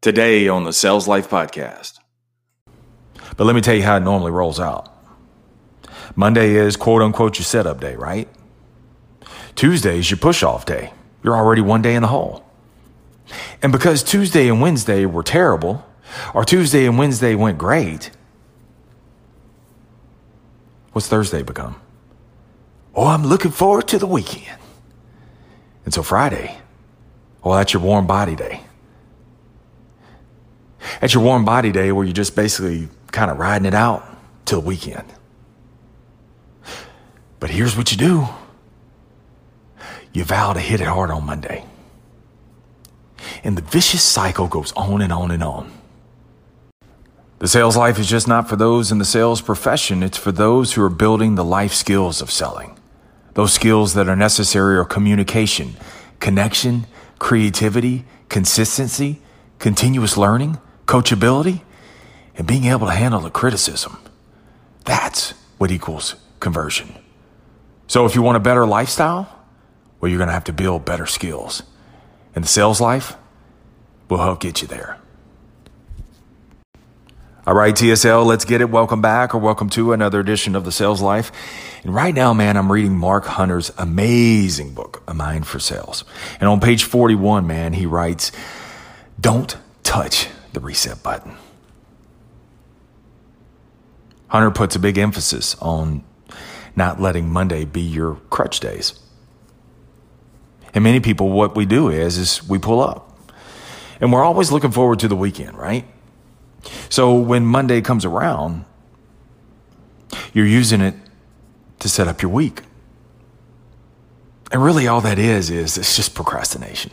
today on the Sales Life Podcast. But let me tell you how it normally rolls out. Monday is quote unquote your setup day, right? Tuesday is your push off day. You're already one day in the hole. And because Tuesday and Wednesday were terrible, or Tuesday and Wednesday went great, what's Thursday become? Oh, I'm looking forward to the weekend. And so Friday, well, that's your warm body day. That's your warm body day where you're just basically kind of riding it out till weekend. But here's what you do you vow to hit it hard on Monday. And the vicious cycle goes on and on and on. The sales life is just not for those in the sales profession, it's for those who are building the life skills of selling. Those skills that are necessary are communication, connection, creativity, consistency, continuous learning, coachability, and being able to handle the criticism. That's what equals conversion. So if you want a better lifestyle, well, you're going to have to build better skills. And the sales life will help get you there. All right, TSL, let's get it. Welcome back or welcome to another edition of the Sales Life. And right now, man, I'm reading Mark Hunter's amazing book, A Mind for Sales. And on page 41, man, he writes, Don't touch the reset button. Hunter puts a big emphasis on not letting Monday be your crutch days. And many people, what we do is, is we pull up. And we're always looking forward to the weekend, right? So when Monday comes around, you're using it to set up your week. And really, all that is, is it's just procrastination.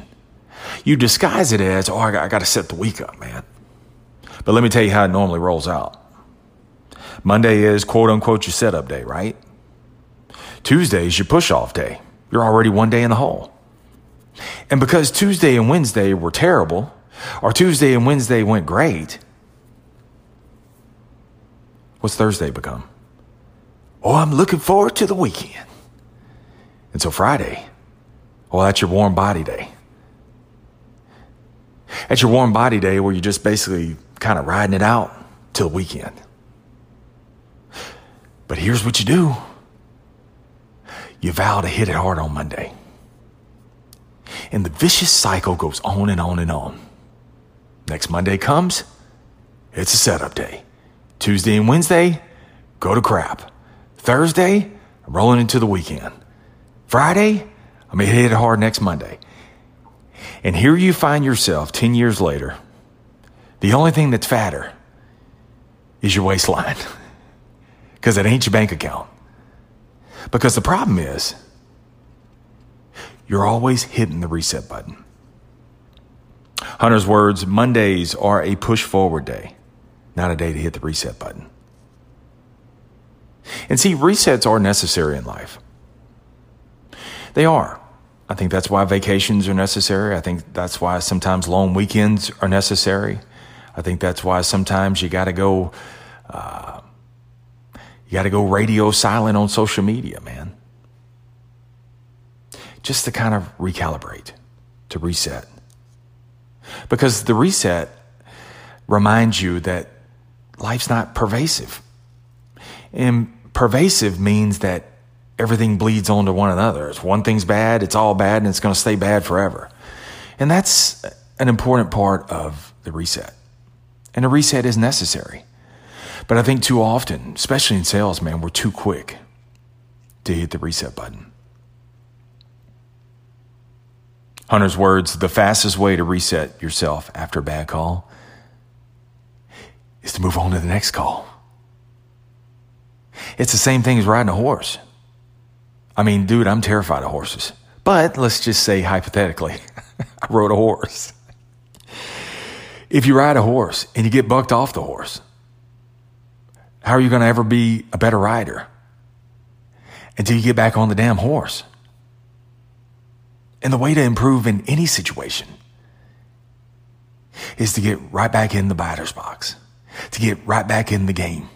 You disguise it as, oh, I got, to set the week up, man. But let me tell you how it normally rolls out. Monday is quote unquote your setup day, right? Tuesday is your push off day. You're already one day in the hole. And because Tuesday and Wednesday were terrible, or Tuesday and Wednesday went great, what's Thursday become? Oh, I'm looking forward to the weekend. And so Friday, well, that's your warm body day. That's your warm body day where you're just basically kind of riding it out till weekend. But here's what you do you vow to hit it hard on Monday. And the vicious cycle goes on and on and on. Next Monday comes, it's a setup day. Tuesday and Wednesday, go to crap. Thursday, I'm rolling into the weekend. Friday, I'm to hit it hard next Monday. And here you find yourself 10 years later. The only thing that's fatter is your waistline because it ain't your bank account. Because the problem is, you're always hitting the reset button. Hunter's words Mondays are a push forward day, not a day to hit the reset button. And see, resets are necessary in life. They are. I think that's why vacations are necessary. I think that's why sometimes long weekends are necessary. I think that's why sometimes you got to go, uh, you got to go radio silent on social media, man. Just to kind of recalibrate, to reset. Because the reset reminds you that life's not pervasive. And pervasive means that everything bleeds onto one another. If one thing's bad, it's all bad and it's going to stay bad forever. And that's an important part of the reset. And a reset is necessary. But I think too often, especially in sales, man, we're too quick to hit the reset button. Hunter's words the fastest way to reset yourself after a bad call is to move on to the next call. It's the same thing as riding a horse. I mean, dude, I'm terrified of horses. But let's just say hypothetically, I rode a horse. If you ride a horse and you get bucked off the horse, how are you going to ever be a better rider? Until you get back on the damn horse. And the way to improve in any situation is to get right back in the batter's box, to get right back in the game,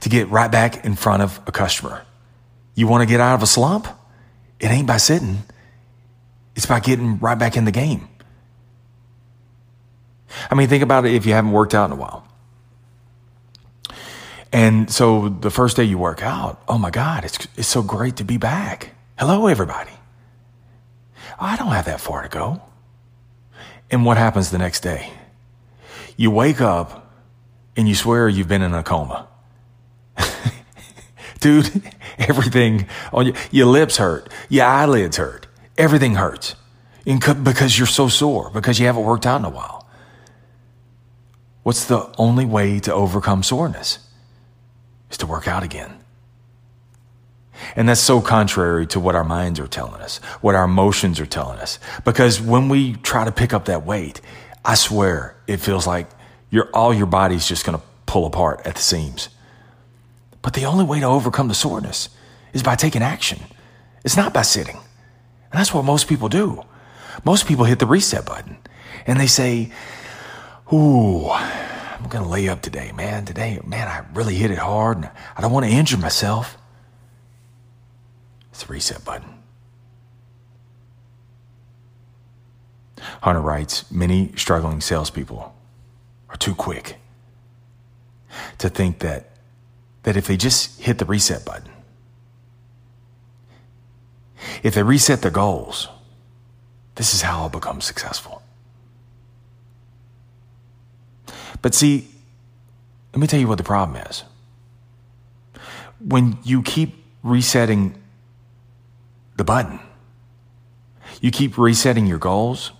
to get right back in front of a customer. You want to get out of a slump? It ain't by sitting. It's by getting right back in the game. I mean, think about it if you haven't worked out in a while. And so the first day you work out, oh my God, it's, it's so great to be back. Hello, everybody. I don't have that far to go. And what happens the next day? You wake up and you swear you've been in a coma. Dude, everything on your, your lips hurt, your eyelids hurt, everything hurts. because you're so sore, because you haven't worked out in a while. What's the only way to overcome soreness? Is to work out again. And that's so contrary to what our minds are telling us, what our emotions are telling us. Because when we try to pick up that weight, I swear it feels like all your body's just going to pull apart at the seams. But the only way to overcome the soreness is by taking action. It's not by sitting. And that's what most people do. Most people hit the reset button and they say, Ooh, I'm going to lay up today, man. Today, man, I really hit it hard and I don't want to injure myself. It's the reset button. Hunter writes Many struggling salespeople are too quick to think that, that if they just hit the reset button, if they reset their goals, this is how I'll become successful. But see, let me tell you what the problem is. When you keep resetting the button. You keep resetting your goals.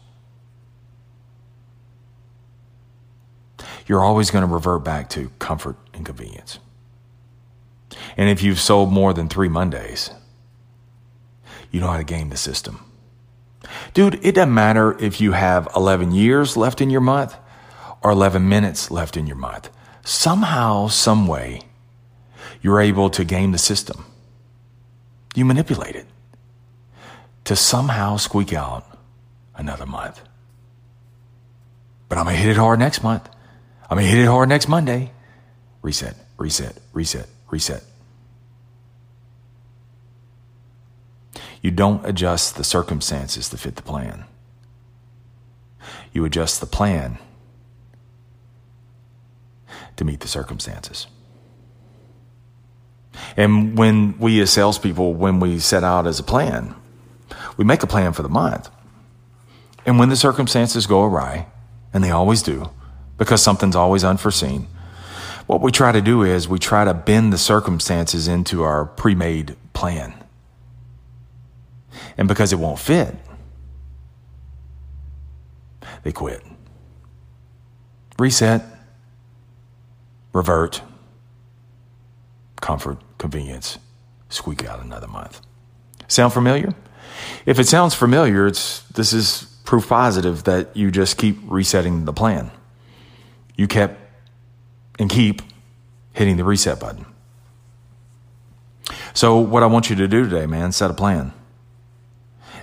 You're always going to revert back to comfort and convenience. And if you've sold more than three Mondays, you know how to game the system. Dude, it doesn't matter if you have 11 years left in your month or 11 minutes left in your month. Somehow, some way, you're able to game the system. You manipulate it to somehow squeak out another month. But I'm going to hit it hard next month. I'm going to hit it hard next Monday. Reset, reset, reset, reset. You don't adjust the circumstances to fit the plan. You adjust the plan to meet the circumstances. And when we as salespeople, when we set out as a plan, we make a plan for the month. And when the circumstances go awry, and they always do, because something's always unforeseen, what we try to do is we try to bend the circumstances into our pre made plan. And because it won't fit, they quit. Reset, revert, comfort, convenience, squeak out another month. Sound familiar? If it sounds familiar, it's this is proof positive that you just keep resetting the plan. You kept and keep hitting the reset button. So, what I want you to do today, man, set a plan.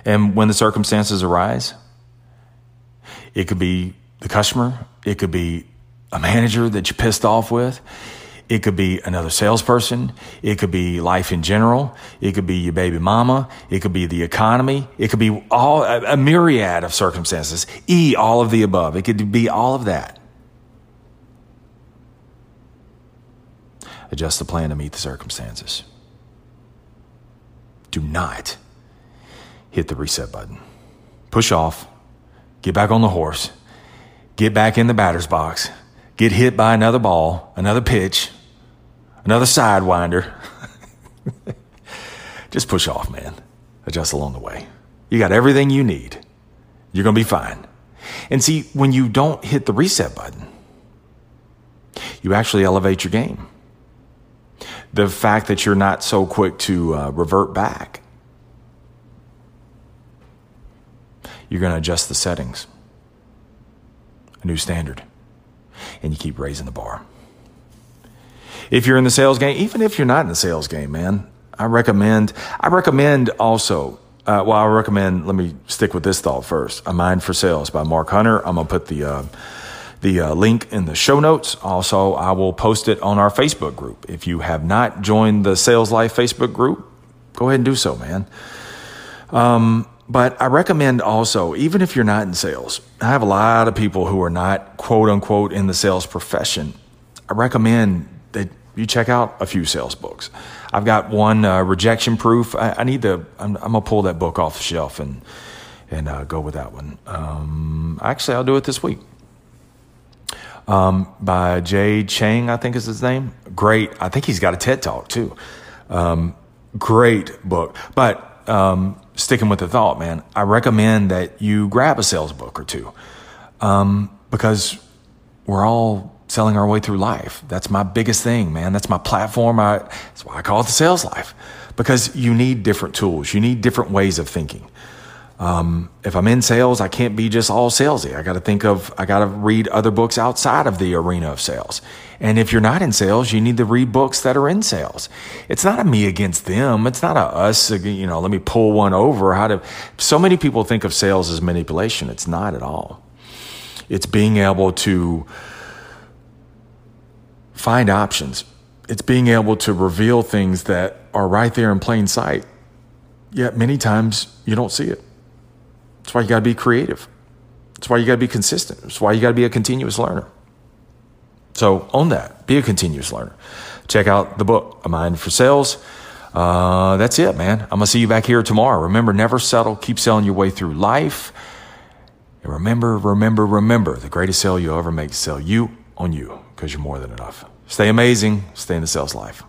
And when the circumstances arise, it could be the customer, it could be a manager that you pissed off with, it could be another salesperson. It could be life in general. It could be your baby mama. It could be the economy. It could be all a, a myriad of circumstances. E, all of the above. It could be all of that. Adjust the plan to meet the circumstances. Do not hit the reset button. Push off. Get back on the horse. Get back in the batter's box. Get hit by another ball, another pitch, another sidewinder. Just push off, man. Adjust along the way. You got everything you need. You're going to be fine. And see, when you don't hit the reset button, you actually elevate your game. The fact that you're not so quick to uh, revert back, you're going to adjust the settings, a new standard, and you keep raising the bar if you're in the sales game, even if you're not in the sales game, man, I recommend, I recommend also, uh, well, I recommend, let me stick with this thought first. A Mind for Sales by Mark Hunter. I'm going to put the, uh, the uh, link in the show notes. Also, I will post it on our Facebook group. If you have not joined the Sales Life Facebook group, go ahead and do so, man. Um, but I recommend also, even if you're not in sales, I have a lot of people who are not quote unquote in the sales profession. I recommend that you check out a few sales books. I've got one uh, rejection proof. I, I need to. I'm, I'm, gonna pull that book off the shelf and and uh, go with that one. Um, actually, I'll do it this week. Um, by Jay Chang, I think is his name. Great. I think he's got a TED talk too. Um, great book. But um, sticking with the thought, man, I recommend that you grab a sales book or two um, because we're all selling our way through life. That's my biggest thing, man. That's my platform. I, that's why I call it the sales life because you need different tools. You need different ways of thinking. Um, if I'm in sales, I can't be just all salesy. I got to think of, I got to read other books outside of the arena of sales. And if you're not in sales, you need to read books that are in sales. It's not a me against them. It's not a us, you know, let me pull one over. How to, so many people think of sales as manipulation. It's not at all. It's being able to find options. It's being able to reveal things that are right there in plain sight. Yet many times you don't see it. That's why you got to be creative. That's why you got to be consistent. That's why you got to be a continuous learner. So own that. Be a continuous learner. Check out the book, A Mind for Sales. Uh, that's it, man. I'm going to see you back here tomorrow. Remember, never settle. Keep selling your way through life. And remember, remember, remember the greatest sale you'll ever make is sell you on you because you're more than enough. Stay amazing. Stay in the sales life.